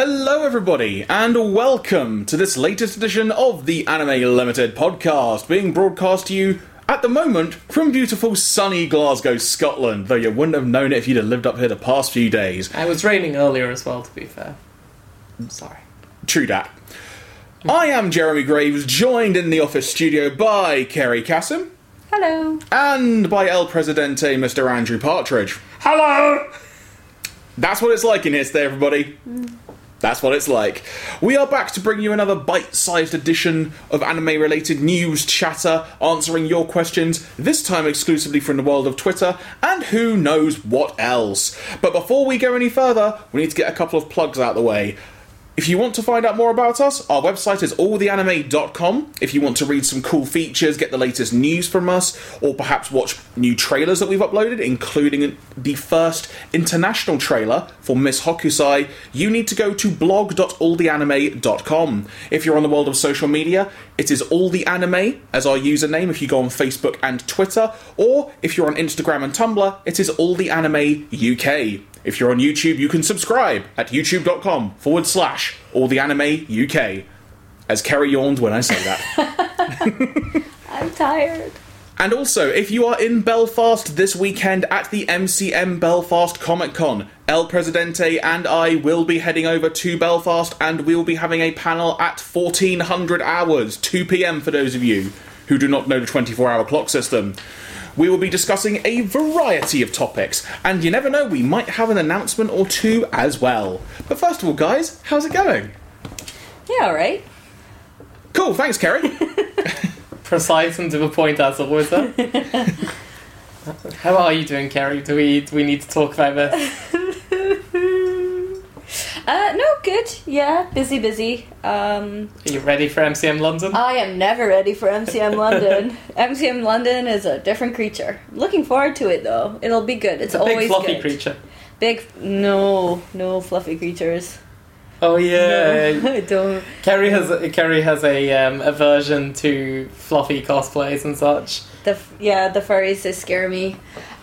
Hello, everybody, and welcome to this latest edition of the Anime Limited podcast, being broadcast to you at the moment from beautiful sunny Glasgow, Scotland. Though you wouldn't have known it if you'd have lived up here the past few days. It was raining earlier as well, to be fair. I'm sorry. True dat. I am Jeremy Graves, joined in the office studio by Kerry Cassim Hello. and by El Presidente, Mr. Andrew Partridge. Hello! That's what it's like in here today, everybody. Mm. That's what it's like. We are back to bring you another bite sized edition of anime related news chatter, answering your questions, this time exclusively from the world of Twitter, and who knows what else. But before we go any further, we need to get a couple of plugs out the way. If you want to find out more about us, our website is alltheanime.com. If you want to read some cool features, get the latest news from us, or perhaps watch new trailers that we've uploaded, including the first international trailer for Miss Hokusai, you need to go to blog.alltheanime.com. If you're on the world of social media, it is alltheanime as our username if you go on Facebook and Twitter, or if you're on Instagram and Tumblr, it is alltheanime UK. If you're on YouTube, you can subscribe at youtube.com forward slash all the anime UK. As Kerry yawned when I say that. I'm tired. and also, if you are in Belfast this weekend at the MCM Belfast Comic Con, El Presidente and I will be heading over to Belfast and we'll be having a panel at 1400 hours, 2 pm for those of you who do not know the 24 hour clock system. We will be discussing a variety of topics, and you never know, we might have an announcement or two as well. But first of all, guys, how's it going? Yeah, all right. Cool, thanks, Kerry. Precise and to the point as always. How are you doing, Kerry? Do we do we need to talk about this? Uh, no, good. Yeah, busy, busy. Um, Are you ready for MCM London? I am never ready for MCM London. MCM London is a different creature. Looking forward to it though. It'll be good. It's, always a big fluffy good. creature. Big. No, no fluffy creatures. Oh yeah. No, I don't. Kerry has Kerry has a um, aversion to fluffy cosplays and such. The f- yeah, the furries they scare me.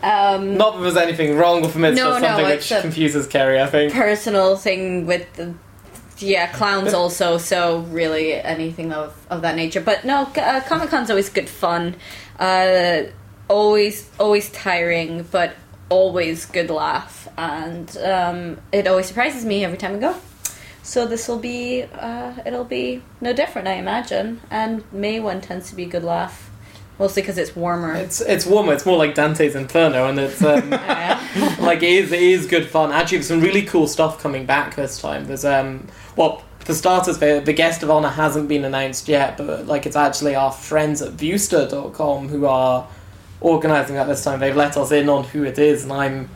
Um, Not that there's anything wrong with them. It's No, just no, something it's which a- confuses Kerry. I think. personal thing with the yeah clowns also so really anything of, of that nature but no uh, comic con's always good fun uh, always always tiring but always good laugh and um, it always surprises me every time i go so this will be uh, it'll be no different i imagine and may one tends to be a good laugh mostly because it's warmer It's it's warmer. It's more like Dante's Inferno, and it's um, like it is, it is good fun. Actually, there's some really cool stuff coming back this time. There's um, well, for starters, the, the guest of honor hasn't been announced yet, but like it's actually our friends at Viewster.com who are organizing that this time. They've let us in on who it is, and I'm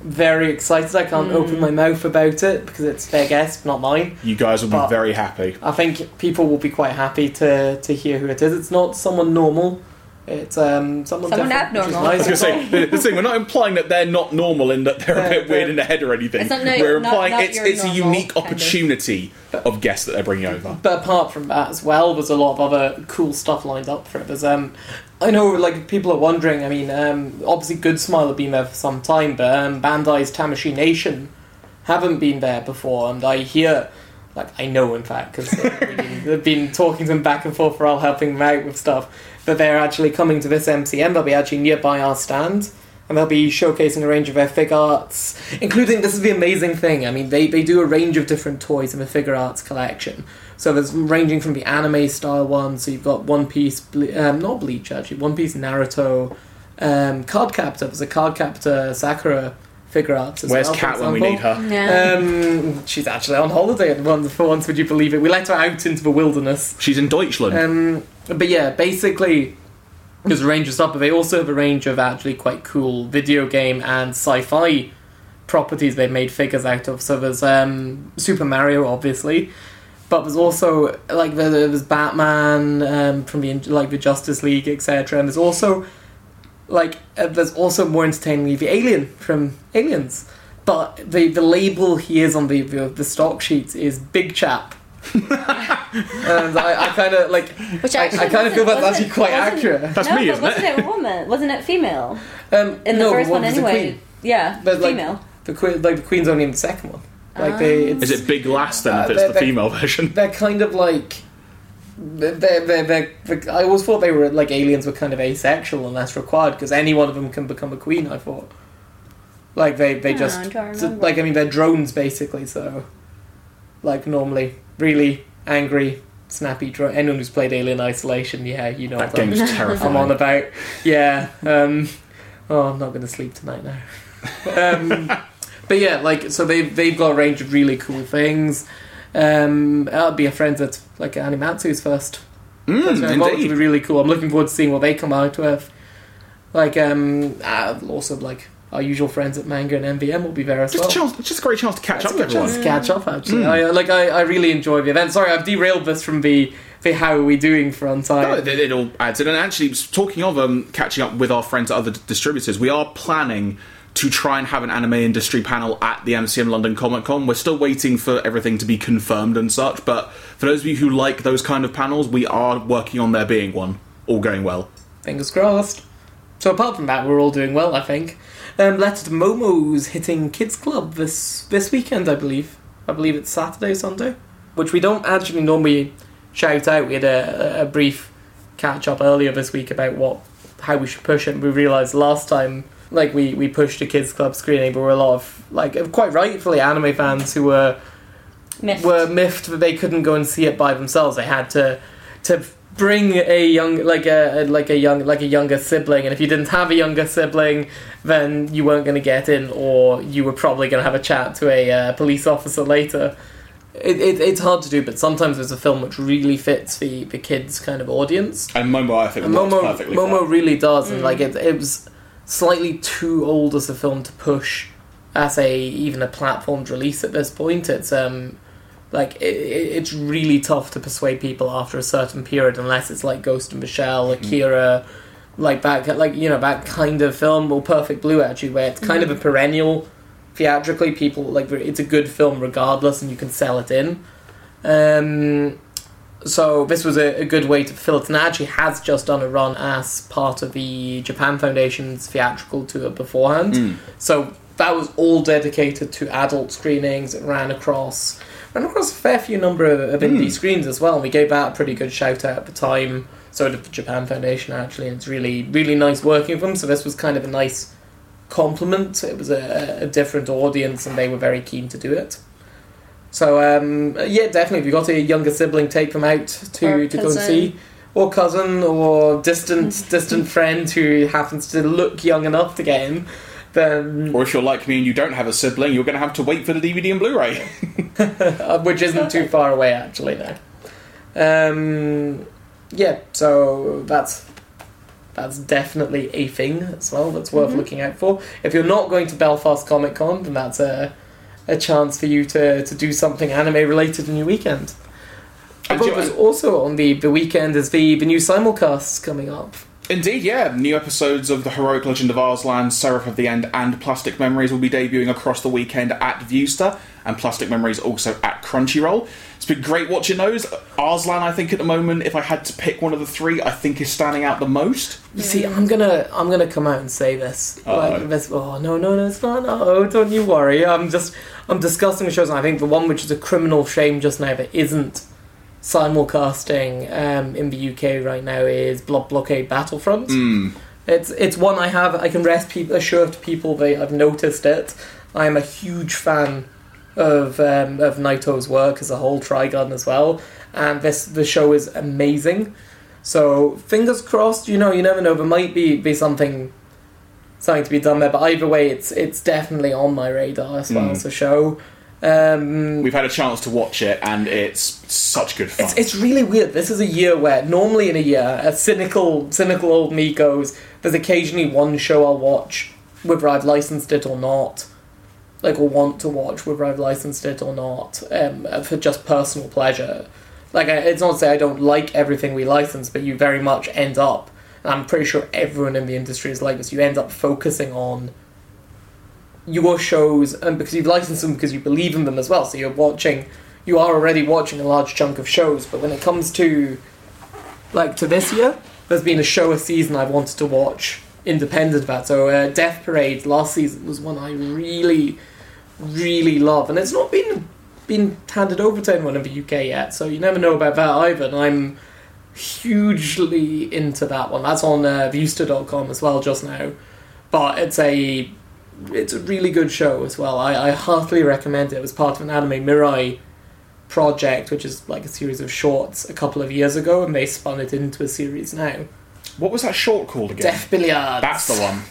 very excited. I can't open my mouth about it because it's their guest, not mine. you guys will be very happy. I think people will be quite happy to to hear who it is. It's not someone normal. It's um someone, Someone different, which is abnormal. I was nice. going to say, the, the thing, we're not implying that they're not normal and that they're a They're- bit weird in the head or anything. It's not- no, we're not- implying not it's, it's a unique kind of- opportunity of guests that they're bringing over. But apart from that as well, there's a lot of other cool stuff lined up for it. There's um, I know like people are wondering. I mean, um, obviously Good Smile have been there for some time, but um, Bandai's Tamashii Nation haven't been there before, and I hear. Like I know, in fact, because they've been talking to them back and forth while helping them out with stuff. But they're actually coming to this MCM. They'll be actually nearby our stand, and they'll be showcasing a range of their Figuarts, including this is the amazing thing. I mean, they they do a range of different toys in the Figuarts collection. So there's ranging from the anime style ones. So you've got One Piece, Ble- um, not Bleach actually, One Piece Naruto, um, Card Captor. There's a Card Captor Sakura Figuarts as Where's well. Kat when we need her? yeah Um, she's actually on holiday at once. For once, would you believe it? We let her out into the wilderness. She's in Deutschland. Um, but yeah, basically, there's a range of stuff, but they also have a range of actually quite cool video game and sci-fi properties they made figures out of. So there's um, Super Mario, obviously, but there's also like there- there's Batman um, from the like the Justice League, etc. And there's also like uh, there's also more entertainingly the Alien from Aliens. But the, the label he is on the, the the stock sheets is Big Chap. and I, I kind of like Which I, actually I kind of feel wasn't- that's actually quite accurate. That's no, me, but isn't wasn't it? it? a woman? Wasn't it female? Um, In the no, first one, was the anyway. Queen? Yeah, But, like, female. The queen, like the queen's only in the second one. Like they, it's, Is it Big Last then? Uh, if it's the they're- female version. they're kind of like they're, they're, they're, they're- I always thought they were like aliens were kind of asexual unless required because any one of them can become a queen. I thought, like they they just I don't so- like I mean they're drones basically. So like normally really angry, snappy drone. Anyone who's played Alien Isolation, yeah, you know That what I'm, game's I'm on about. Yeah. Um, oh, I'm not going to sleep tonight now. um, but yeah, like so they've they've got a range of really cool things. Um, that'll be a friend that's like Animatsu's first. Mm, going to be really cool. I'm looking forward to seeing what they come out with. Like um, uh, also like our usual friends at Manga and MVM will be there as Just well. a chance, just a great chance to catch up a with good chance everyone. to catch up. Actually, Mm. I, like I, I really enjoy the event. Sorry, I've derailed this from the the how are we doing front. I, No, it, it all adds in. And actually, talking of um, catching up with our friends at other d- distributors, we are planning to try and have an anime industry panel at the MCM London Comic Con. We're still waiting for everything to be confirmed and such, but for those of you who like those kind of panels, we are working on there being one. All going well. Fingers crossed. So apart from that, we're all doing well, I think. Um, Letter to Momo's hitting Kids Club this this weekend, I believe. I believe it's Saturday, Sunday, which we don't actually normally shout out. We had a, a brief catch up earlier this week about what how we should push it. And we realised last time, like we we pushed a Kids Club screening, but there were a lot of like quite rightfully anime fans who were Miffed. were miffed that they couldn't go and see it by themselves. They had to to bring a young like a like a young like a younger sibling, and if you didn't have a younger sibling, then you weren't going to get in, or you were probably going to have a chat to a uh, police officer later. It, it, it's hard to do, but sometimes there's a film which really fits the, the kids' kind of audience. And Momo, I think, And works Momo, perfectly. Momo really does, and like it, it was slightly too old as a film to push as a even a platformed release at this point. It's um like it, it- it's really tough to persuade people after a certain period unless it's like Ghost in the Shell, Akira, like that like you know that kind of film or Perfect Blue actually, where it's kind of a perennial theatrically. People like it's a good film regardless, and you can sell it in. Um, so this was a, a good way to fill it, and actually has just done a run as part of the Japan Foundation's theatrical tour beforehand. Mm. So that was all dedicated to adult screenings. It ran across ran across a fair few number of, of indie Mm. screens as well, and we gave that a pretty good shout out at the time. So did the Japan Foundation actually, and it's really really nice working with them. So this was kind of a nice compliment. It was a, a different audience, and they were very keen to do it. So um, yeah, definitely. If you've got a younger sibling, take them out to, Or to go and see, or cousin, or distant distant friend who happens to look young enough to get in. Then, Or if you're like me and you don't have a sibling, you're going to have to wait for the DVD and Blu-ray. uh, which isn't too far away actually now. Um, yeah, so that's that's definitely a thing as well. That's worth Mhm. looking out for. If you're not going to Belfast Comic Con, then that's a a chance for you to, to do something anime related in your weekend. I And thought you- there's also on the, the weekend is the, the new simulcasts coming up. Indeed, yeah. New episodes of The Heroic Legend of Arslan, Seraph of the End, and Plastic Memories will be debuting across the weekend at Viewster, and Plastic Memories also at Crunchyroll. It's been great watching those. Arslan, I think, at the moment, if I had to pick one of the three, I think is standing out the most. You see, I'm gonna I'm gonna come out and say this. Like this oh no no no it's not Oh, don't you worry. I'm just I'm discussing the shows and I think the one which is a criminal shame just now that isn't simulcasting um, in the UK right now is Blood Blockade Battlefront. Mm. It's it's one I have I can rest people assure to people that I've noticed it. I am a huge fan of um, of Nightow's work as a whole, Trigun as well, and this the show is amazing. So fingers crossed. You know, you never know. There might be be something something to be done there. But either way, it's it's definitely on my radar as well Mm. as a show. Um, We've had a chance to watch it, and it's such good fun. it's, it's really weird. This is a year where normally in a year, a cynical cynical old me goes, there's occasionally one show I'll watch, whether I've licensed it or not, like or want to watch, whether I've licensed it or not, um, for just personal pleasure. Like I, it's not to say I don't like everything we license, but you very much end up. And I'm pretty sure everyone in the industry is like this. You end up focusing on your shows, and because you've licensed them because you believe in them as well. So you're watching you are already watching a large chunk of shows, but when it comes to like to this year, there's been a show a season I've wanted to watch independent of that. So uh, Death Parade last season was one I really, really love, and it's not been been handed over to anyone in the UK yet, so you never know about that either. And I'm hugely into that one. That's on uh, Viewster.com as well just now, but it's a it's a really good show as well. I, I heartily recommend it. It was part of an Anime Mirai project, which is like a series of shorts a couple of years ago, and they spun it into a series now. What was that short called again? Death Billiards. That's the one.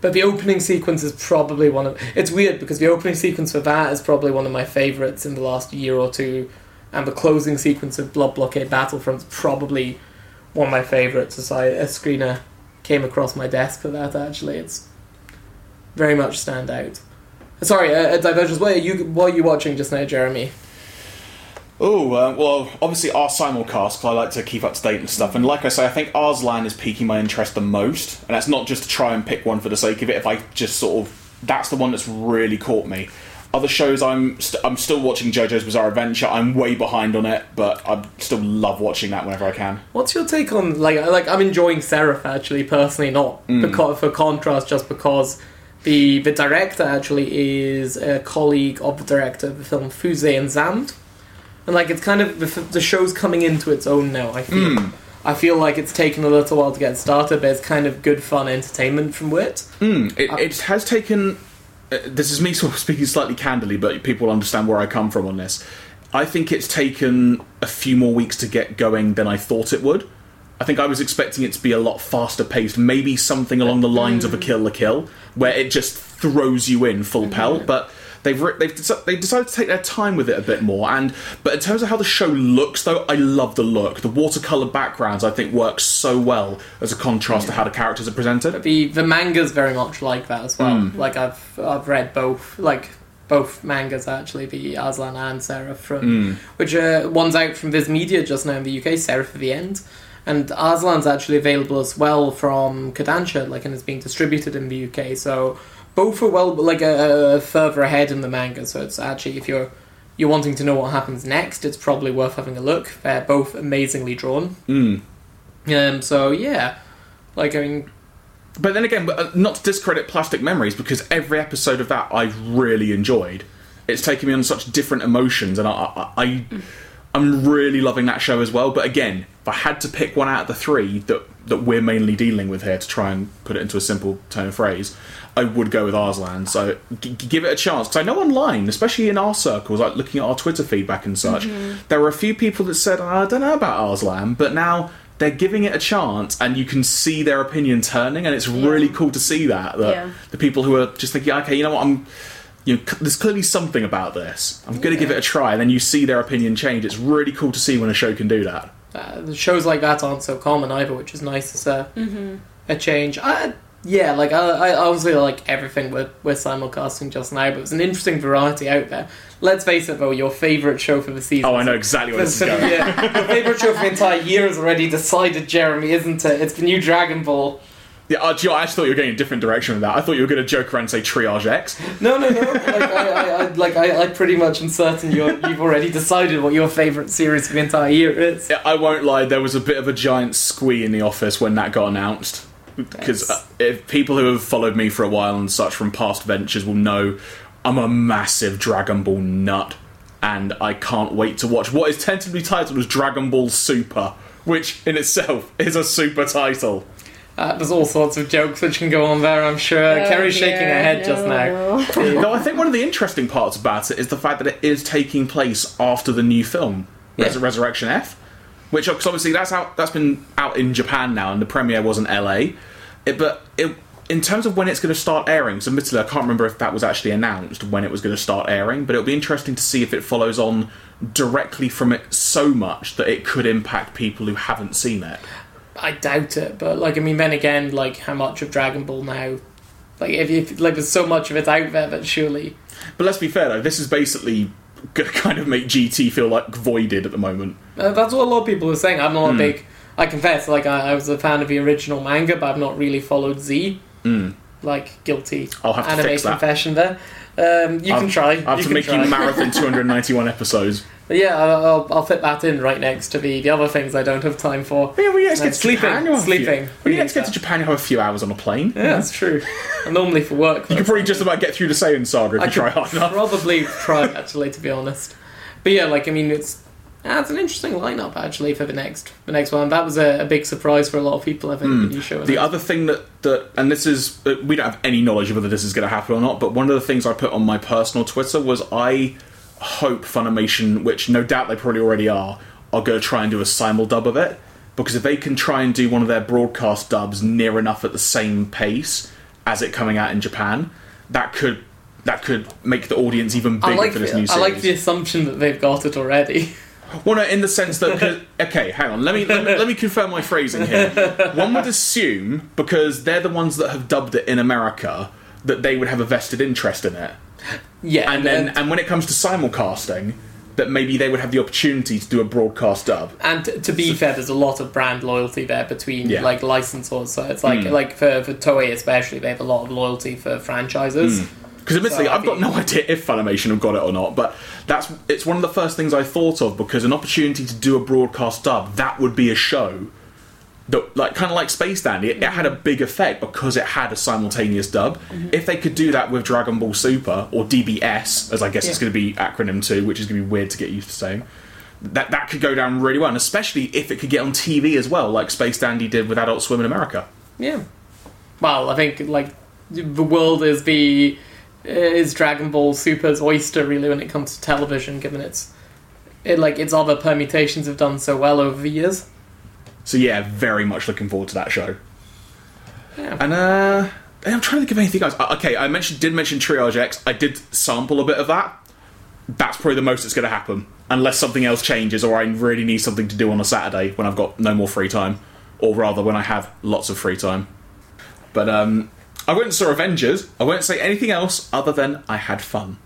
But the opening sequence is probably one of. It's weird because the opening sequence for that is probably one of my favourites in the last year or two, and the closing sequence of Blood Blockade Battlefront is probably one of my favourites. As I a screener came across my desk for that actually, it's very much stand out. Sorry, uh, divergence. What are you? What are you watching just now, Jeremy? Oh, uh, well, obviously our simulcast, because I like to keep up to date and stuff. And like I say, I think Arslan is piquing my interest the most. And that's not just to try and pick one for the sake of it. If I just sort of, that's the one that's really caught me. Other shows, I'm st- I'm still watching JoJo's Bizarre Adventure. I'm way behind on it, but I still love watching that whenever I can. What's your take on like like I'm enjoying Seraph actually personally, not because for contrast, just because the the director actually is a colleague of the director of the film Fuse and Zand, and like it's kind of the, the show's coming into its own now. I feel I feel like it's taken a little while to get started, but it's kind of good fun entertainment from Wit. Mm, it, it has taken. Uh, this is me sort of speaking slightly candidly, but people understand where I come from on this. I think it's taken a few more weeks to get going than I thought it would. I think I was expecting it to be a lot faster paced, maybe something along the lines of a Kill la Kill, where it just throws you in full mm-hmm. pelt. But they've re- they've deci- they've decided to take their time with it a bit more. And but in terms of how the show looks, though, I love the look. The watercolor backgrounds I think work so well as a contrast to how the characters are presented. The the manga's very much like that as well. Mm. Like I've I've read both like both mangas actually, the Arslan and Seraph from mm. which uh, one's out from Viz Media just now in the UK, Seraph at the End. And Arslan's actually available as well from Kodansha, like and it's being distributed in the UK. So both are well like a, a further ahead in the manga. So it's actually if you're you're wanting to know what happens next, it's probably worth having a look. They're both amazingly drawn. Mm. Um, so yeah, like I mean, But then again, uh, not to discredit Plastic Memories, because every episode of that I've really enjoyed. It's taken me on such different emotions, and I, I, I, I'm really loving that show as well. But again, I had to pick one out of the three that that we're mainly dealing with here, to try and put it into a simple tone of phrase, I would go with Arslan. So g- give it a chance, because I know online, especially in our circles, like looking at our Twitter feedback and such, mm-hmm. there were a few people that said, "I don't know about Arslan," but now. They're giving it a chance, and you can see their opinion turning, and it's really cool to see that. That Yeah. the people who are just thinking, okay, you know what, I'm, you know, c- there's clearly something about this. I'm going to give it a try, and then you see their opinion change. It's really cool to see when a show can do that. Uh, the shows like that aren't so common either, which is nice as a a change. I, yeah, like I, I obviously like everything we're, we're simulcasting just now, but there's an interesting variety out there. Let's face it, though, your favourite show for the season. Oh, I know exactly where this is going. yeah, your favourite show for the entire year is already decided, Jeremy, isn't it? It's the new Dragon Ball. Yeah, uh, I actually thought you were going a different direction with that. I thought you were going to joke around and say Triage X. No, no, no. Like I, I, I like I, I pretty much am certain you're, you've already decided what your favourite series of the entire year is. Yeah, I won't lie, there was a bit of a giant squee in the office when that got announced. Because uh, if people who have followed me for a while and such from past ventures will know I'm a massive Dragon Ball nut. And I can't wait to watch what is tentatively titled as Dragon Ball Super, which in itself is a super title. Uh, there's all sorts of jokes which can go on there, I'm sure. Oh, Kerry's shaking her dear, head just now. no. no, I think one of the interesting parts about it is the fact that it is taking place after the new film, Res- Yeah. Resurrection F, which cause obviously that's out that's been out in Japan now, and the premiere was in LA. It, but it, in terms of when it's going to start airing, so admittedly I can't remember if that was actually announced when it was going to start airing, but it'll be interesting to see if it follows on directly from it so much that it could impact people who haven't seen it. I doubt it, but like I mean, then again, like how much of Dragon Ball now? Like if, if like there's so much of it out there that surely But let's be fair though, this is basically going to kind of make GT feel like voided at the moment. uh, that's what a lot of people are saying. I'm Hmm. not a big. I confess, like I, I was a fan of the original manga, but I've not really followed Z. Like guilty Hmm. I'll have to anime confession there. Um, you I'll- can try. I have you to can make try. you marathon 291 episodes. But yeah, I'll, I'll, I'll fit that in right next to the, the other things I don't have time for. Yeah, well, you let's No, get to sleeping, Japan. you have a few- sleeping. Well, you get to get to Japan. You have a few hours on a plane. Yeah, that's true. And normally for work. You could probably just about get through the Saiyan saga if I you try hard enough. probably try actually, to be honest. But yeah, like I mean, it's it's an interesting lineup actually for the next the next one. That was a, a big surprise for a lot of people. I think the new show. The other thing that, that and this is uh, we don't have any knowledge of whether this is going to happen or not, but one of the things I put on my personal Twitter was I hope Funimation, which no doubt they probably already are, are going to try and do a simul dub of it because if they can try and do one of their broadcast dubs near enough at the same pace as it coming out in Japan, that could that could make the audience even bigger like for this the, new series. I like the assumption that they've got it already. Well, no, in the sense that okay, hang on, let me, let me let me confirm my phrasing here. One would assume because they're the ones that have dubbed it in America that they would have a vested interest in it, yeah, and then uh, and when it comes to simulcasting, that maybe they would have the opportunity to do a broadcast dub. And t- to be fair, there's a lot of brand loyalty there between Yeah. Like licensors. So it's like mm. like for, for Toei especially, they have a lot of loyalty for franchises. Mm. Because admittedly, So I've got no idea if Funimation have got it or not, but that's it's one of the first things I thought of because an opportunity to do a broadcast dub that would be a show that like kind of like Space Dandy. It, it had a big effect because it had a simultaneous dub. Mm-hmm. If they could do that with Dragon Ball Super or DBS, as I guess it's going to be acronym to, which is going to be weird to get used to saying. That, that could go down really well, and especially if it could get on TV as well, like Space Dandy did with Adult Swim in America. Yeah. Well, I think like the world is the is Dragon Ball Super's oyster really when it comes to television, given its it like its other permutations have done so well over the years. So yeah, very much looking forward to that show. Yeah. And uh, I'm trying to think of anything else. Uh, Okay, I mentioned did mention Triage X. I did sample a bit of that. That's probably the most that's going to happen, unless something else changes or I really need something to do on a Saturday when I've got no more free time, or rather when I have lots of free time. But um, I went and saw Avengers. I won't say anything else other than I had fun.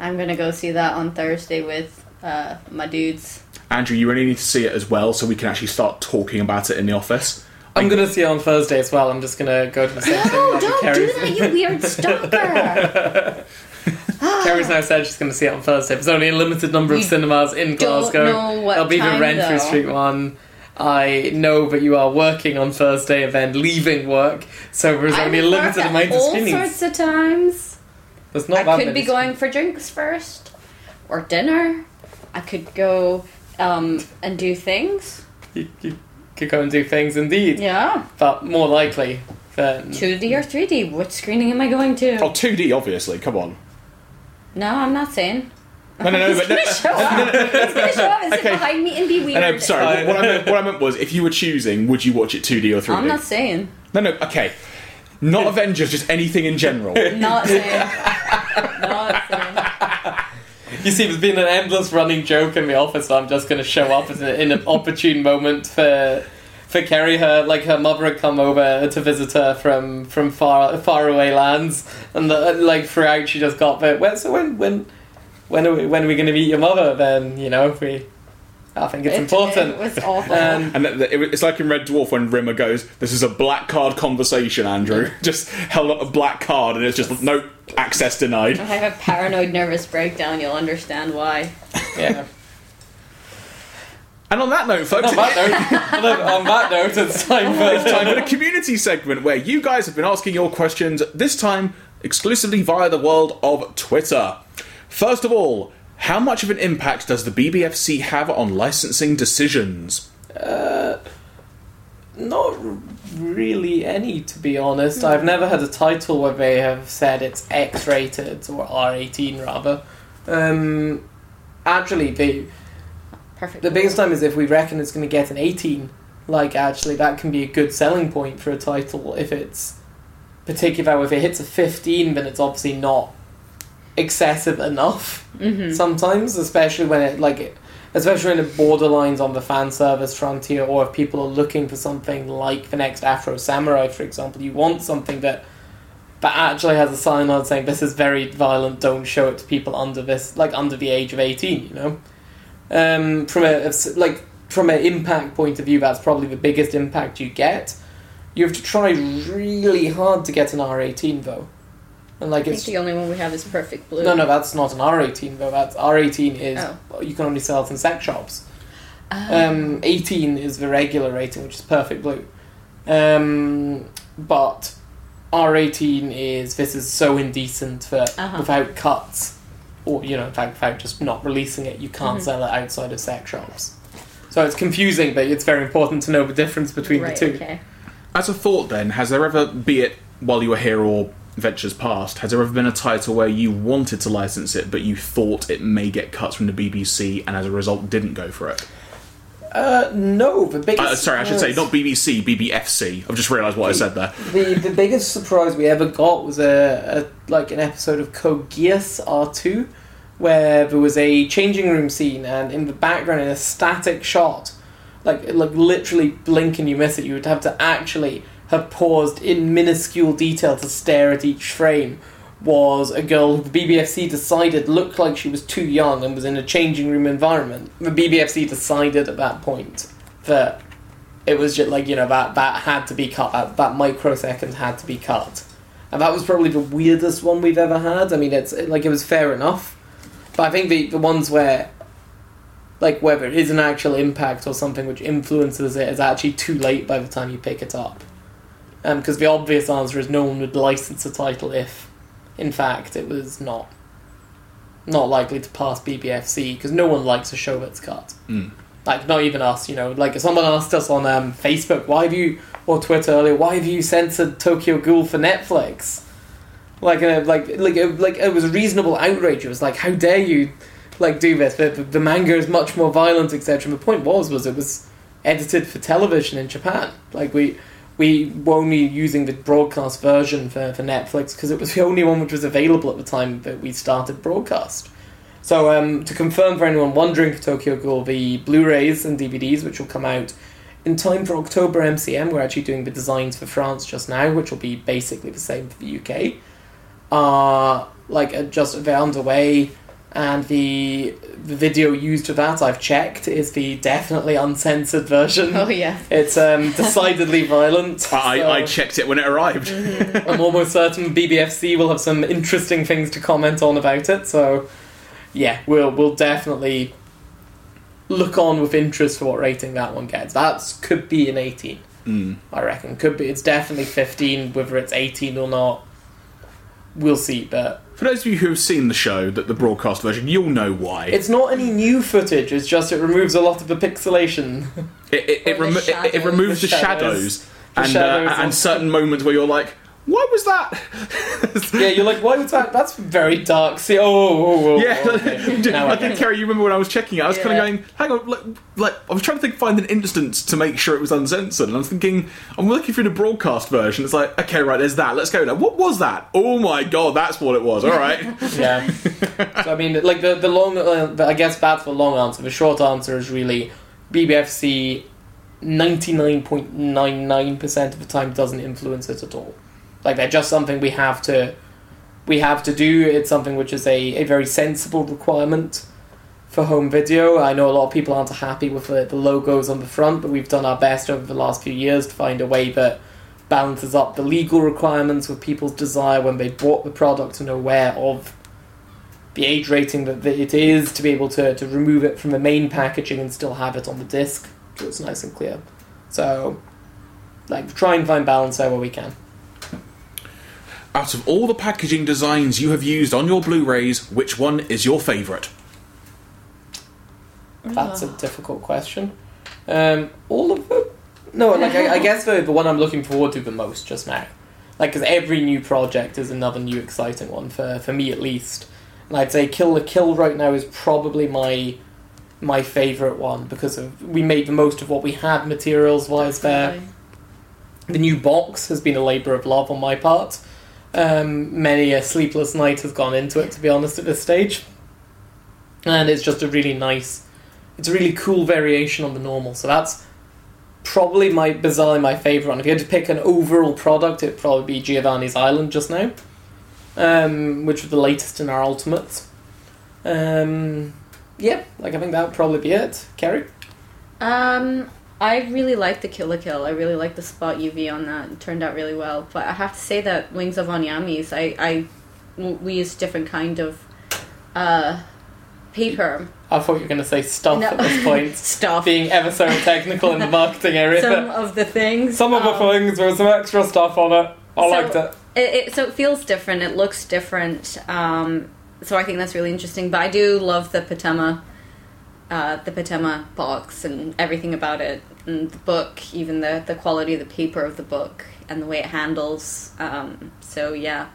I'm gonna go see that on Thursday with uh, my dudes. Andrew, you really need to see it as well, so we can actually start talking about it in the office. I'm gonna see it on Thursday as well. I'm just gonna go to the same thing. No, that don't Kerry's- do that, you weird stalker. Kerry's now said she's going to see it on Thursday. There's only a limited number of You cinemas in don't Glasgow. know what There'll be time, the Renfrew though. Street one. I know that you are working on Thursday and then leaving work, so there's I'm only a at limited at amount of all screenings. sorts of times. There's not I that could many be going for drinks first, or dinner. I could go um, and do things. You, you could go and do things indeed, Yeah, but more likely than 2D or 3D. Which screening am I going to? Oh, 2D, obviously. Come on. No, I'm not saying. No, no, no. He's but gonna show up. He's gonna show up and sit Okay. behind me and be weird. No, no, sorry. What, what I meant, what I meant was, if you were choosing, would you watch it 2D or 3D? I'm not saying. No, no. Okay, not Avengers, just anything in general. Not saying. not saying. You see, there's been an endless running joke in the office. So I'm just going to show up in an opportune moment for for Kerry. Her like her mother had come over to visit her from from far away lands, and the, like throughout she just got there. When so when when when are we when are we going to meet your mother? Then you know if we. I think it's It- important. It was awful. Um, And th- th- it- it's like in Red Dwarf when Rimmer goes, "This is a black card conversation, Andrew." Just held up a black card, and it's just no access denied. if I have a paranoid nervous breakdown, you'll understand why. yeah. And on that note, folks, on that note, on that note, it's time for it's time for the community segment where you guys have been asking your questions. This time, exclusively via the world of Twitter. First of all, how much of an impact does the BBFC have on licensing decisions? Uh, Not really any, to be honest. I've never had a title where they have said it's X rated or R eighteen rather. Um, actually, the Perfect. the biggest time is if we reckon it's going to get an eighteen. Like, actually, that can be a good selling point for a title if it's particular. If it hits a fifteen, then it's obviously not excessive enough. Mm-hmm. Sometimes, especially when it like. Especially when it borderlines on the fan service frontier, or if people are looking for something like the next Afro Samurai, for example, you want something that that actually has a sign on saying this is very violent. Don't show it to people under this, like under the age of eighteen. You know, um, from a like from an impact point of view, that's probably the biggest impact you get. You have to try really hard to get an R eighteen though. And like I think it's the only one we have is Perfect Blue. no, no, that's not an R eighteen though. That's R eighteen is Oh. you can only sell it in sex shops. Ah. Um, 18 is the regular rating, which is perfect blue. Um, but R18 is this is so indecent that Uh-huh. without cuts, or you know, in fact, without just not releasing it, you can't Mhm. sell it outside of sex shops. So it's confusing, but it's very important to know the difference between right, the two. Okay. As a thought, then, has there ever, be it while you were here or ventures past, has there ever been a title where you wanted to license it, but you thought it may get cuts from the BBC, and as a result, didn't go for it? Uh, no, the biggest. Uh, sorry, I should say not BBC, BBFC. I've just realised what I said there. the the biggest surprise we ever got was a, a like an episode of Code Geass R two, where there was a changing room scene, and in the background, in a static shot, like like literally blink and you miss it. You would have to actually have paused in minuscule detail to stare at each frame. Was a girl who the BBFC decided looked like she was too young and was in a changing room environment. The BBFC decided at that point that it was just like you know that that had to be cut that, that microsecond had to be cut and that was probably the weirdest one we've ever had i mean it's like it was fair enough but i think the the ones where like whether it is an actual impact or something which influences it is actually too late by the time you pick it up because the obvious answer is no one would license a title if in fact it was not not likely to pass bbfc because no one likes a show that's cut Mm. like not even us, you know. Like someone asked us on um, Facebook, why have you or Twitter earlier, why have you censored Tokyo Ghoul for Netflix? Like, uh, like, like, uh, like it was a reasonable outrage. It was like, how dare you, like, do this? The, the manga is much more violent, etc. And the point was, was it was edited for television in Japan. Like we. We were only using the broadcast version for, for Netflix because it was the only one which was available at the time that we started broadcast. So, um, to confirm for anyone wondering for Tokyo Ghoul, the Blu-rays and DVDs, which will come out in time for October MCM, we're actually doing the designs for France just now, which will be basically the same for the UK. Are like uh, just they're underway, and the the video used for that I've checked is the definitely uncensored version. Oh yeah. It's um, decidedly violent. I, so- I checked it when it arrived. I'm almost certain BBFC will have some interesting things to comment on about it. So, yeah, we'll we'll definitely look on with interest for what rating that one gets. That could be an 18, Mm. I reckon. Could be. It's definitely 15. Whether it's 18 or not, we'll see. But For those of you who have seen the show, that the broadcast version, you'll know why. it's not any new footage. It's just it removes a lot of the pixelation. it, it, it, Or the remo- it, it removes the, The shadows. shadows, The and, shadows uh, and- and certain moments where you're like, why was that? yeah, you're like, why was that? That's very dark. See, oh, oh, oh, Yeah, oh, okay. Now I I think Kerry, you remember when I was checking it? I was kind of going, "Hang on, like, like I was trying to think, find an instance to make sure it was uncensored." And I was thinking, I'm looking through the broadcast version. It's like, okay, right, there's that. Let's go now. What was that? Oh my god, that's what it was. All right. Yeah. so I mean, like the the long, uh, the, I guess that's the long answer. The short answer is really BBFC. Ninety nine point nine nine percent of the time doesn't influence it at all. Like they're just something we have to, we have to do. It's something which is a, a very sensible requirement for home video. I know a lot of people aren't happy with the, the logos on the front, but we've done our best over the last few years to find a way that balances up the legal requirements with people's desire when they bought the product and are aware of the age rating that that it is to be able to, to remove it from the main packaging and still have it on the disc so it's nice and clear. So, like, try and find balance there where we can. Out of all the packaging designs you have used on your Blu-rays, which one is your favourite? That's a difficult question. Um, all of them? No, like, I, I guess the, the one I'm looking forward to the most just now. Like, because every new project is another new exciting one, for, for me at least. And I'd say Kill la Kill right now is probably my my favourite one because of, we made the most of what we had materials wise there. The new box has been a labour of love on my part. Um, many a sleepless night has gone into it, to be honest, at this stage. And it's just a really nice, it's a really cool variation on the normal. So that's probably my bizarrely my favourite one. If you had to pick an overall product, it'd probably be Giovanni's Island just now, um, which was the latest in our Ultimates. Um, yeah, like I think that would probably be it. Kerry? Um, I really like the Kill la Kill. I really like the spot UV on that. It turned out really well. But I have to say that Wings of Honneamise, I, I we use different kind of uh, paper I thought you were going to say stuff No. at this point. stuff. Being ever so technical in the marketing area. Some of the things. Some of the um, things, there was some extra stuff on it. I So- liked it. It, it, so it feels different. It looks different. Um, so I think that's really interesting. But I do love the Patema, uh, the Patema box and everything about it, and the book, even the the quality of the paper of the book and the way it handles. Um, so yeah,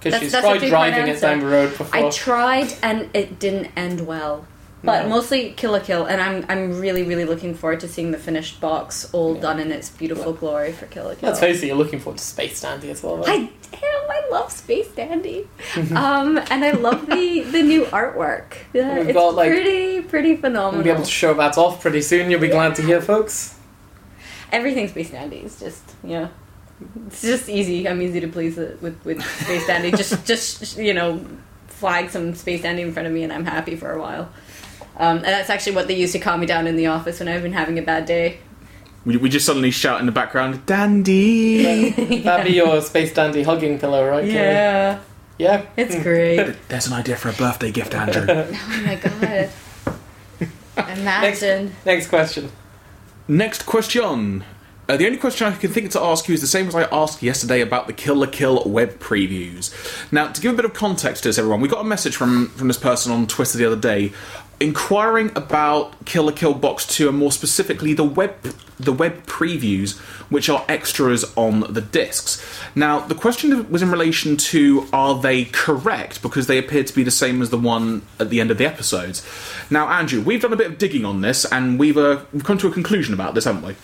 Because she's that's tried driving it down the road before. I tried and it didn't end well. But No. mostly Kill la Kill, and I'm I'm really really looking forward to seeing the finished box all Yeah. done in its beautiful glory for Kill la Kill. Let's face it, you're looking forward to Space Dandy as well. right? I am. I love Space Dandy, um, and I love the the new artwork. Yeah, it's got, like- pretty pretty We'll phenomenal. be able to show that off pretty soon. You'll be glad to hear, folks. Everything Space Dandy is just yeah, it's just easy. I'm easy to please with with, with Space Dandy. just just you know, flag some Space Dandy in front of me, and I'm happy for a while. Um, and that's actually what they used to calm me down in the office when I've been having a bad day. We, we just suddenly shout in the background, Dandy! That'd be your Space Dandy hugging pillow, right? Kaylee? Yeah, Yeah. it's great. There's an idea for a birthday gift, Andrew. Oh my god. Imagine. Next question. Next question. Uh, the only question I can think to ask you is the same as I asked yesterday about the Kill la Kill web previews. Now, to give a bit of context to this, everyone, we got a message from, from this person on Twitter the other day inquiring about Kill la Kill Box 2 and more specifically the web the web previews which are extras on the discs. Now, the question was in relation to are they correct because they appear to be the same as the one at the end of the episodes. Now, Andrew, we've done a bit of digging on this and we've, uh, we've come to a conclusion about this, haven't we?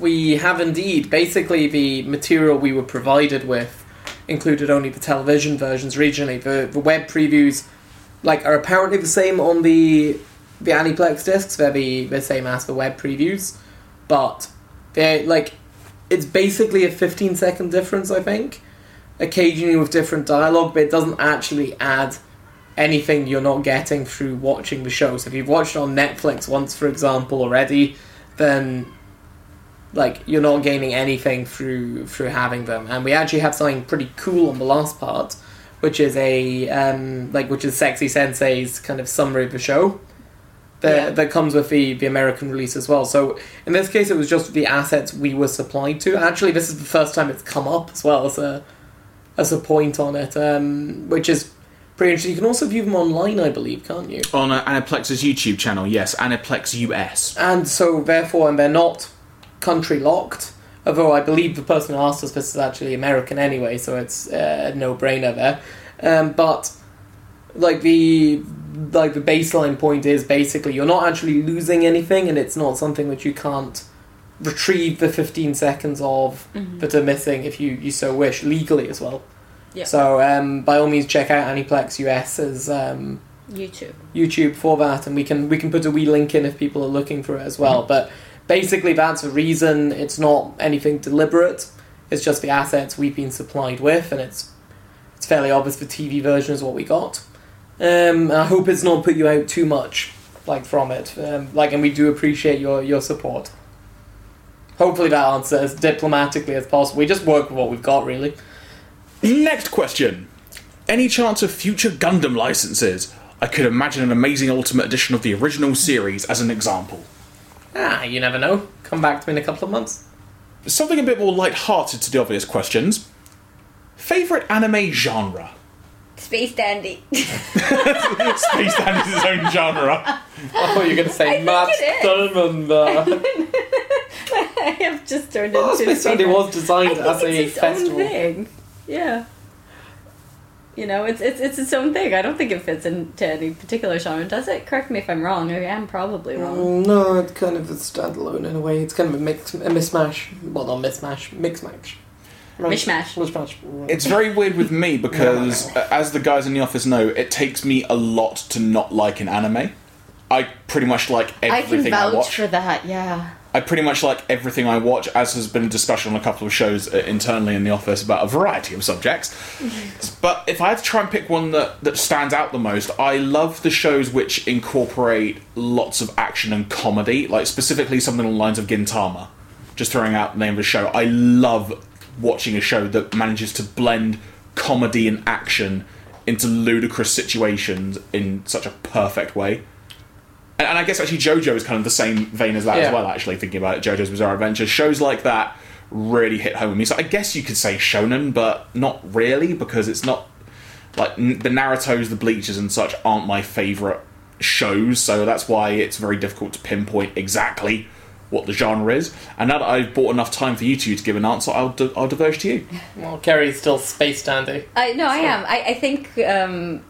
We have indeed. Basically, the material we were provided with included only the television versions regionally. The, the web previews, like, are apparently the same on the the Aniplex discs. They're the, the same as the web previews, but they're like it's basically a 15 second difference, I think. Occasionally with different dialogue, but it doesn't actually add anything you're not getting through watching the show. So if you've watched on Netflix once, for example, already, then like you're not gaining anything through through having them. And we actually have something pretty cool on the last part, which is a um, like which is Sexy Sensei's kind of summary of the show. That, Yeah. that comes with the, the American release as well. So in this case, it was just the assets we were supplied to. Actually, this is the first time it's come up as well as a as a point on it, um, which is pretty interesting. You can also view them online, I believe, can't you? On uh, Aniplex's YouTube channel, yes, Aniplex US. and so therefore, and they're not country locked. Although I believe the person who asked us this is actually American anyway, so it's uh, a no brainer there. Um, but like the like the baseline point is basically you're not actually losing anything, and it's not something that you can't retrieve the 15 seconds of that are missing if you, you so wish legally as well. Yeah. So um, by all means, check out Aniplex US's um, YouTube. YouTube for that, and we can we can put a wee link in if people are looking for it as well. But basically, that's the reason. It's not anything deliberate. It's just the assets we've been supplied with, and it's it's fairly obvious the TV version is what we got. Um, I hope it's not put you out too much, like from it. Um, like, and we do appreciate your your support. Hopefully, that answer as diplomatically as possible. We just work with what we've got, really. Next question. Any chance of future Gundam licenses? I could imagine an amazing Ultimate Edition of the original series as an example. Ah, you never know. Come back to me in a couple of months. Something a bit more light-hearted to the obvious questions. Favourite anime genre? Space Dandy. Space Dandy is its own genre. Oh, you're going to say I Matt think it is. Thurman there. I have just turned Oh, into Space Dandy was designed I as think a it's its own festival. thing. Yeah. You know, it's it's it's its own thing. I don't think it fits into any particular genre, does it? Correct me if I'm wrong. I am probably wrong. Mm, no, it's kind of a standalone in a way. It's kind of a mix, a mismatch. Well, not mismatch, mix match. Mishmash. Mishmash. It's very weird with me because, uh, as the guys in the office know, it takes me a lot to not like an anime. I pretty much like everything I can everything I, vouch watch. for that. Yeah. I pretty much like everything I watch, as has been a discussion on a couple of shows uh, internally in the office about a variety of subjects. but if I had to try and pick one that, that stands out the most, I love the shows which incorporate lots of action and comedy, like specifically something along the lines of Gintama. Just throwing out the name of the show. I love watching a show that manages to blend comedy and action into ludicrous situations in such a perfect way. And, and I guess actually JoJo is kind of the same vein as that as well. Actually, thinking about it, JoJo's Bizarre Adventure shows like that really hit home with me. So I guess you could say shonen, but not really because it's not like n- the Naruto's, the Bleachers, and such aren't my favorite shows. So that's why it's very difficult to pinpoint exactly what the genre is. And now that I've bought enough time for you two to give an answer, I'll di- I'll diverge to you. Well, Kerry's still space dandy. I no, I am. I, I think um,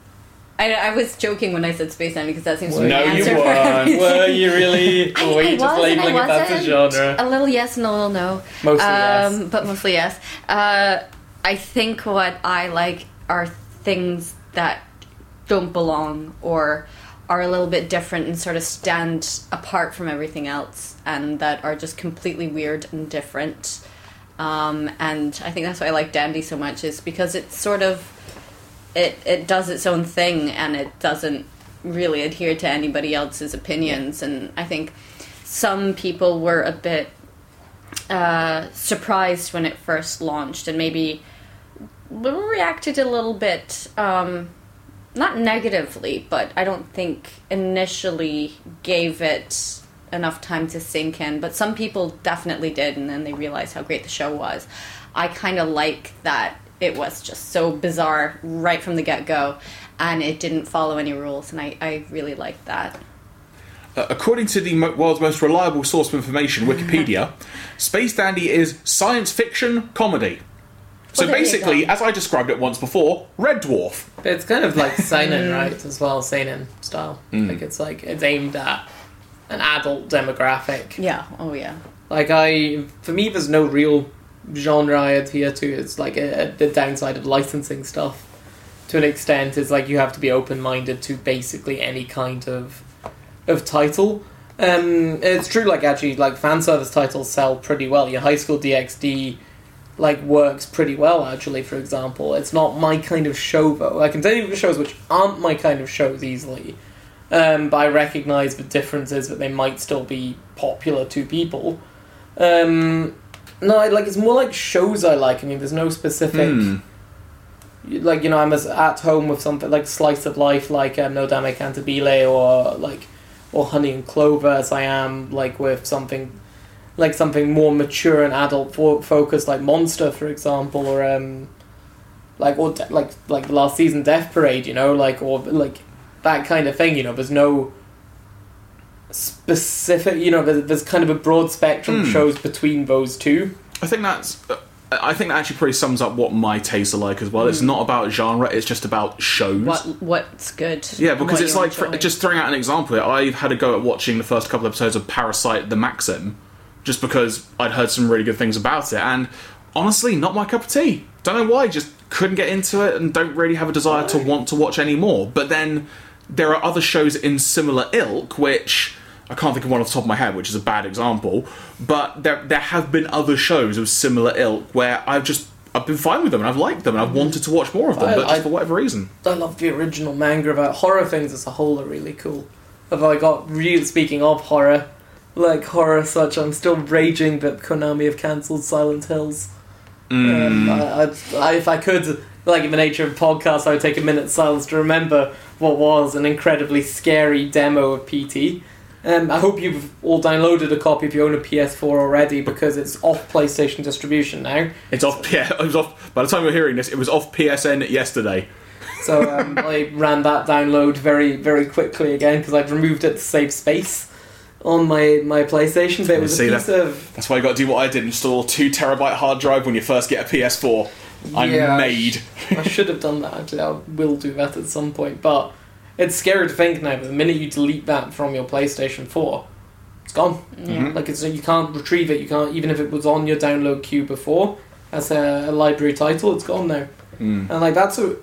I, I was joking when I said space dandy because that seems to be the No, you answer. for weren't. everything. Were you really? I, or were you I just was labeling it that's a genre? A little yes and a little no. Mostly um, yes. But mostly yes. Uh, I think what I like are things that don't belong or are a little bit different and sort of stand apart from everything else and that are just completely weird and different. Um, and I think that's why I like Dandy so much is because it's sort of it it does its own thing and it doesn't really adhere to anybody else's opinions. And I think some people were a bit uh, surprised when it first launched and maybe reacted a little bit um, not negatively but I don't think initially gave it enough time to sink in. But some people definitely did and then they realized how great the show was. I kind of like that it was just so bizarre right from the get-go and it didn't follow any rules and I, I really liked that Uh, according to the mo- world's most reliable source of information, Wikipedia, Space Dandy is science fiction comedy. So Well, basically, as I described it once before, Red Dwarf. But it's kind of like Mm. seinen, right? As well, seinen style. Like it's like it's aimed at an adult demographic. yeah oh yeah Like I, for me, there's no real genre I adhere to. is like a, a, the downside of licensing stuff. To an extent, is like you have to be open minded to basically any kind of of title. Um, it's true. Like actually, like fan service titles sell pretty well. Your High School DxD like works pretty well. Actually, for example, it's not my kind of show though. I can tell you shows which aren't my kind of shows easily. Um, but I recognise the differences that they might still be popular to people. Um, no, I- like it's more like shows I like. I mean, there's no specific Hmm. like you know I'm as at home with something like slice of life, like um, Nodame Cantabile or like or Honey and Clover, as I am like with something like something more mature and adult fo- focused, like Monster, for example, or um like or de- like like the last season Death Parade, you know, like or like that kind of thing. You know, there's no specific. You know, there's, there's kind of a broad spectrum of Hmm. shows between those two. I think that's. Uh, I think that actually pretty sums up what my tastes are like as well. It's not about genre; it's just about shows. what what's good Yeah, because it's like for, just throwing out an example. here, I've had a go at watching the first couple of episodes of Parasyte: The Maxim, just because I'd heard some really good things about it, and honestly, not my cup of tea. Don't know why, just couldn't get into it, and don't really have a desire to want to watch any more. But then there are other shows in similar ilk, which I can't think of one off the top of my head, which is a bad example. But there there have been other shows of similar ilk where I've just I've been fine with them and I've liked them and I've wanted to watch more of them, I- but just I- for whatever reason. I love the original manga about horror things as a whole are really cool. Have I got real speaking of horror, like horror such I'm still raging that Konami have cancelled Silent Hills. Um, I, I'd, I, if I could, like in the nature of podcasts, I would take a minute's silence to remember what was an incredibly scary demo of PT. Um, I hope you've all downloaded a copy if you own a PS4 already because it's off PlayStation distribution now. It's off. Yeah, it was off. By the time you're hearing this, it was off PSN yesterday. So um, I ran that download very, very quickly again because I'd removed it to save space on my, my PlayStation. But it was a that? piece of That's why you got to do what I did: install a two terabyte hard drive when you first get a PS4. I'm Yeah. made. I should have done that. Actually, I will do that at some point. But it's scary to think now. But the minute you delete that from your PlayStation Four, it's gone. Mhm. Like it's you can't retrieve it. You can't even if it was on your download queue before as a, a library title. It's gone now. Mm. And like that's a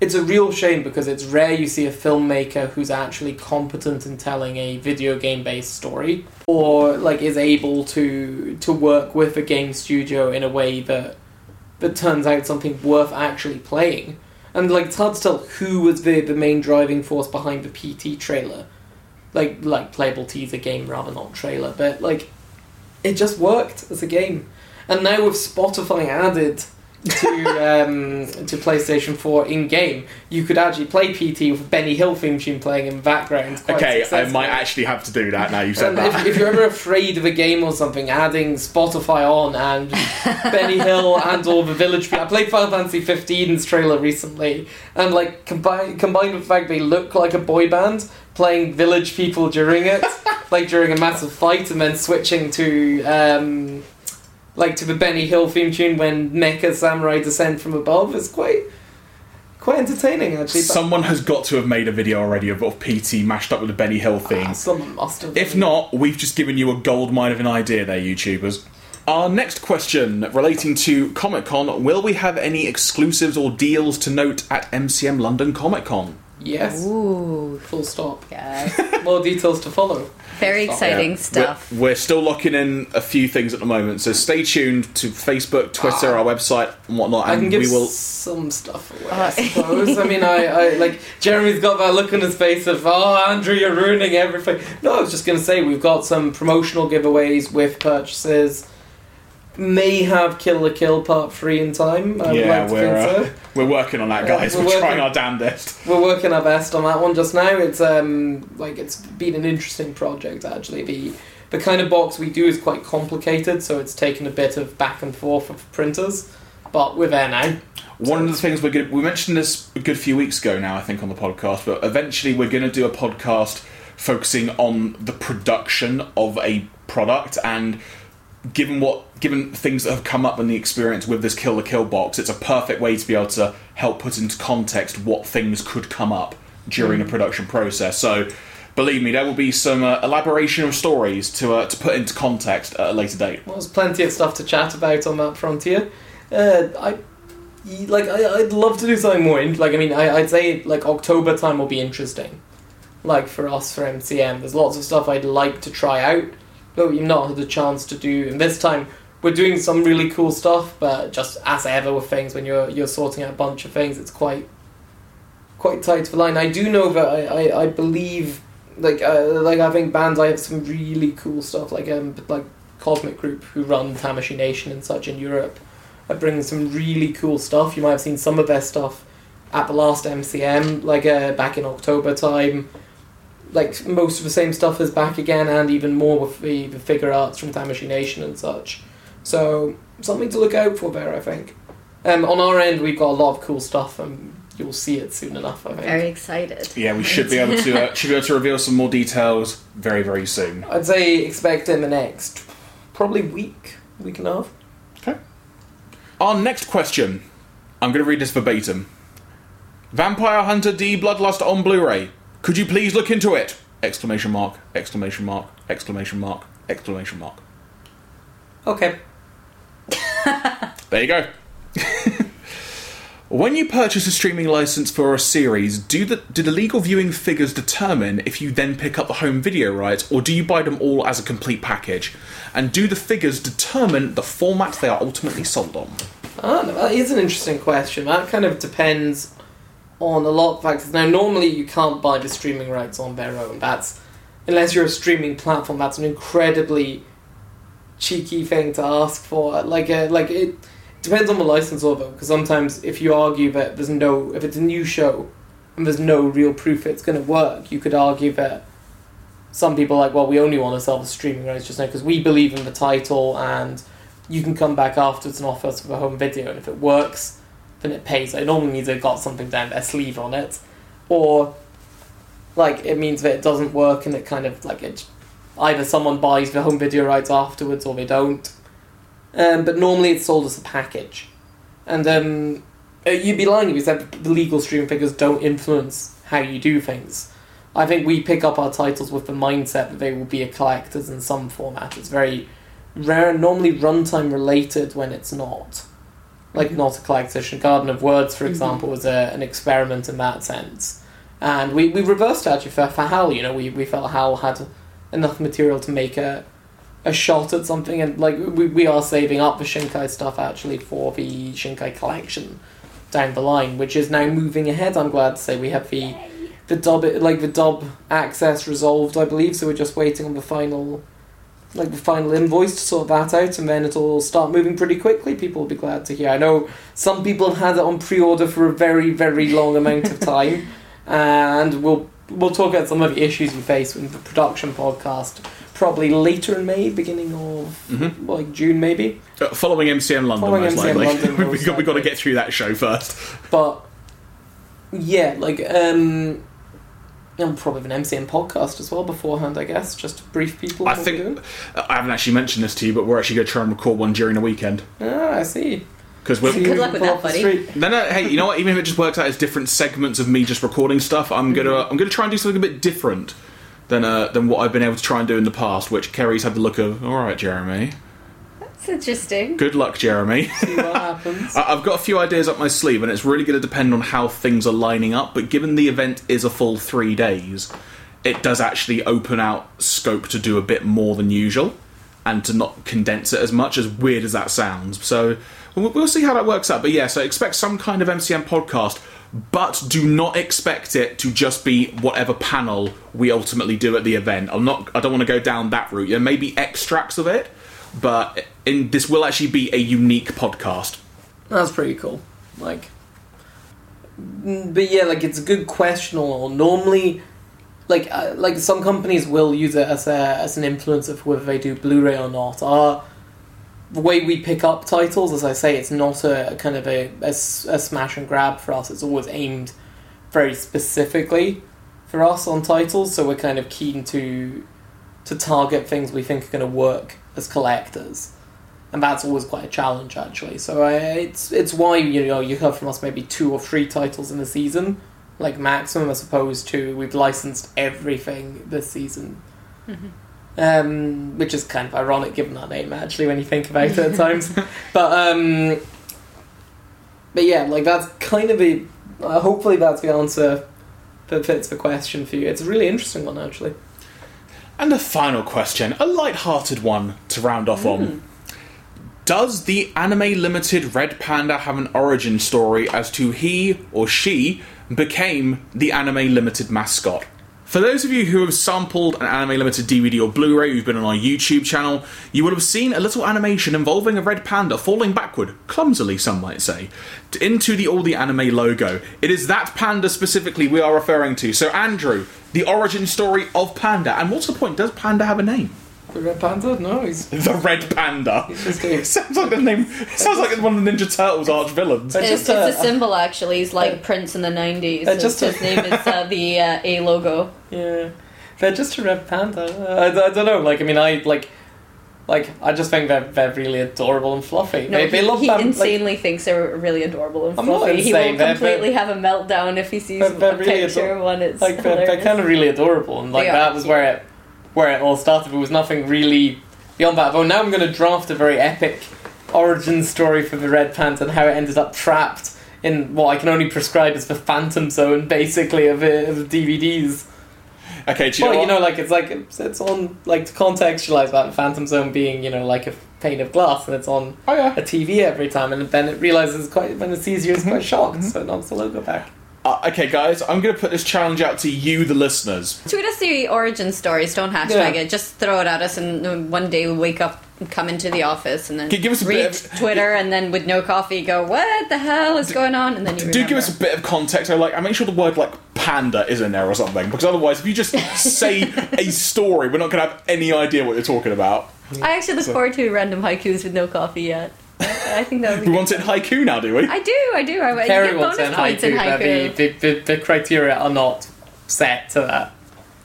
it's a real shame because it's rare you see a filmmaker who's actually competent in telling a video game based story or like is able to to work with a game studio in a way that that turns out something worth actually playing. And like it's hard to tell who was the the main driving force behind the PT trailer. Like like playable teaser game rather not trailer, but like it just worked as a game. And now with Spotify added to um, to PlayStation 4 in game, you could actually play PT with Benny Hill theme tune playing in the background. Okay, I might actually have to do that now you've said that. if, if you're ever afraid of a game or something, adding Spotify on and Benny Hill and all the Village People. I played Final Fantasy 15's trailer recently, and like combined combined with the fact they look like a boy band playing Village People during it, like during a massive fight, and then switching to um, like to the Benny Hill theme tune when Mecha Samurai descend from above is quite quite entertaining actually. Someone has got to have made a video already of, of PT mashed up with the Benny Hill theme. Ah, someone must have. If not, we've just given you a gold mine of an idea there, YouTubers. Our next question relating to Comic Con Will we have any exclusives or deals to note at MCM London Comic Con? yes. Ooh, Full stop. yeah. More details to follow. Very exciting Yeah. stuff. We're, we're still locking in a few things at the moment, so stay tuned to Facebook, Twitter, our website, and whatnot, I and can give we will. some stuff away, Uh, I suppose. I mean, I, I like Jeremy's got that look on his face of, oh, Andrew, you're ruining everything. No, I was just going to say we've got some promotional giveaways with purchases. May have Kill la Kill Part Three in time. I would Yeah, like we're think uh, we're working on that, Yeah, guys. we're we're, trying working- our damnedest. We're working our best on that one just now. It's um like it's been an interesting project actually. The the kind of box we do is quite complicated, so it's taken a bit of back and forth of printers. But we're there now. One of the things we're we mentioned this a good few weeks ago now, I think, on the podcast, but eventually we're going to do a podcast focusing on the production of a product and given what given things that have come up in the experience with this Kill la Kill box it's a perfect way to be able to help put into context what things could come up during a production process so believe me there will be some uh, elaboration of stories to uh, to put into context at a later date Well, there's plenty of stuff to chat about on that frontier. Uh, I like. I, I'd love to do something more. In, like, I mean, I, I'd say like October time will be interesting. Like for us for MCM, there's lots of stuff I'd like to try out, but we've not had the chance to do. And this time, we're doing some really cool stuff. But just as ever with things, when you're you're sorting out a bunch of things, it's quite quite tight to the line. I do know that I, I, I believe like uh, like I think bands I have some really cool stuff like um like Cosmic Group who run Tamashii Nation and such in Europe are bringing some really cool stuff. You might have seen some of their stuff at the last MCM like uh, back in October time. Like most of the same stuff is back again and even more with the, the Figuarts from Tamashii Nation and such. So something to look out for there I think. Um, on our end we've got a lot of cool stuff and you'll see it soon enough I think. Very excited. yeah we should be able to uh, should be able to reveal some more details very very soon I'd say expect in the next probably week, week and a half. Okay. Our next question. I'm going to read this verbatim. Vampire Hunter D Bloodlust on Blu-ray. Could you please look into it? Exclamation mark, exclamation mark, exclamation mark, exclamation mark. Okay. There you go. when you purchase a streaming license for a series, do the do the legal viewing figures determine if you then pick up the home video rights, or do you buy them all as a complete package? And do the figures determine the format they are ultimately sold on? Ah, that is an interesting question. That kind of depends on a lot of factors. Now, normally you can't buy the streaming rights on their own. That's unless you're a streaming platform. That's an incredibly cheeky thing to ask for. Like, uh, like it depends on the license though, because sometimes if you argue that there's no, if it's a new show and there's no real proof it's going to work, you could argue that some people are like, well, we only want to sell the streaming rights just now because we believe in the title and you can come back afterwards and offer us a home video, and if it works, then it pays. It normally means they've got something down their sleeve on it, or like it means that it doesn't work and it kind of like it either someone buys the home video rights afterwards or they don't. Um, but normally it's sold as a package, and um, uh, you'd be lying if you said the legal stream figures don't influence how you do things. I think we pick up our titles with the mindset that they will be a collector's in some format. It's very rare, and normally runtime related when it's not. Like not a collector's edition. Garden of Words, for example, was a, an experiment in that sense. And we, we reversed it actually for, for Hal, you know, we, we felt Hal had enough material to make a a shot at something and like we, we are saving up the Shinkai stuff actually for the Shinkai collection down the line, which is now moving ahead, I'm glad to say. We have the the dub like the dub access resolved, I believe, so we're just waiting on the final like the final invoice to sort that out, and then it'll start moving pretty quickly. People will be glad to hear. I know some people have had it on pre-order for a very, very long amount of time, and we'll we'll talk about some of the issues we face with the production podcast. Probably later in May, beginning of Mhm. like June, maybe. Uh, following MCM London, Following most MCM likely. London, we most got, we got to get through that show first. But yeah, like um, and probably an MCM podcast as well beforehand, I guess, just to brief people. I think. I haven't actually mentioned this to you, but we're actually going to try and record one during the weekend Ah, I see. Because we're. See Good luck with pull that, the buddy. street. No, no. Hey, you know what? Even if it just works out as different segments of me just recording stuff, I'm gonna I'm gonna try and do something a bit different than uh, than what I've been able to try and do in the past. Which Kerry's had the look of. All right, Jeremy. That's interesting. Good luck, Jeremy. See what happens. I- I've got a few ideas up my sleeve, and it's really going to depend on how things are lining up. But given the event is a full three days, it does actually open out scope to do a bit more than usual, and to not condense it as much. As weird as that sounds, so we'll, see how that works out. But yeah, so expect some kind of MCM podcast. But do not expect it to just be whatever panel we ultimately do at the event. I'm not. I don't want to go down that route. There may be extracts of it, but in this will actually be a unique podcast. That's pretty cool. Like, mm, but yeah, like it's a good question. Or normally, like uh, like some companies will use it as a as an influence of whether they do Blu-ray or not. Our the way we pick up titles, as I say, it's not a, a kind of a a smash and grab for us. It's always aimed very specifically for us on titles. So we're kind of keen to to target things we think are going to work as collectors and that's always quite a challenge actually. So uh, it's it's why you know you heard from us maybe two or three titles in the season, like maximum, as opposed to we've licensed everything this season. Um, which is kind of ironic given that name actually when you think about it at times, but um, but yeah, like that's kind of the uh, hopefully that's the answer that fits the question for you. It's a really interesting one actually. And a final question, a light-hearted one to round off on. Does the Anime Limited Red Panda have an origin story as to he or she became the Anime Limited mascot? For those of you who have sampled an Anime Limited DVD or Blu-ray, who've been on our YouTube channel, you will have seen a little animation involving a red panda falling backward, clumsily some might say, into the all the anime logo. It is that panda specifically we are referring to. So Andrew, the origin story of Panda, and what's the point? Does Panda have a name? The Red Panda? No, he's The Red Panda. he's just It a sounds like the name. It sounds like one of the Ninja Turtles arch villains. It's It's, just it's a- a symbol actually. He's like Prince in the nineties. Uh, just his a- name is uh, the uh, A logo. Yeah, they're just a red panda. Uh, I, I don't know. Like, I mean, I like, like, I just think they're they're really adorable and fluffy. No, they, he, they look he bam- like, insanely thinks they're really adorable and I'm not fluffy. He insane, will they're- completely have a meltdown if he sees They're- they're a really picture ador- one. It's like they're, they're kind of really adorable, and like are, that was where it where it all started. There was nothing really beyond that. But now I'm going to draft a very epic origin story for the red panda and how it ended up trapped in what I can only prescribe as the phantom zone, basically of, it, of DVDs. Okay, do you well, know you know, like it's like it's, it's on like to contextualize that Phantom Zone being you know like a pane of glass, and it's on Oh yeah. a TV every time, and then it realizes quite when it sees you, it's Mm-hmm. quite shocked, so it knocks the logo back. Uh, okay, guys, I'm going to put this challenge out to you, the listeners. Tweet us the origin stories. Don't hashtag Yeah. it. Just throw it at us, and one day we'll wake up, come into the office, and then Gi- give us a read bit of- Twitter, and then with no coffee, go, "What the hell is going on?" And then you Do give us a bit of context. I like. I make sure the word like panda is in there or something, because otherwise, if you just say a story, we're not going to have any idea what you're talking about. I actually look So- forward to random haikus with no coffee yet. I I think that would be. We want it in haiku now, do we? I do, I do. I, you Kerry get wants bonus in points in haiku, but the, haiku. the, the, the criteria are not set to that.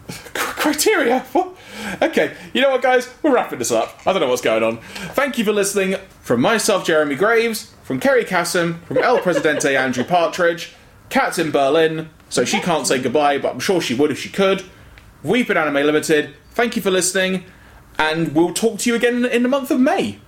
criteria. What? Okay, you know what, guys? We're wrapping this up. I don't know what's going on. Thank you for listening. From myself, Jeremy Graves, from Kerry Cassim, from El Presidente Andrew Partridge, Cat's in Berlin, so she can't say goodbye, but I'm sure she would if she could. We've been Anime Limited. Thank you for listening, and we'll talk to you again in the month of May.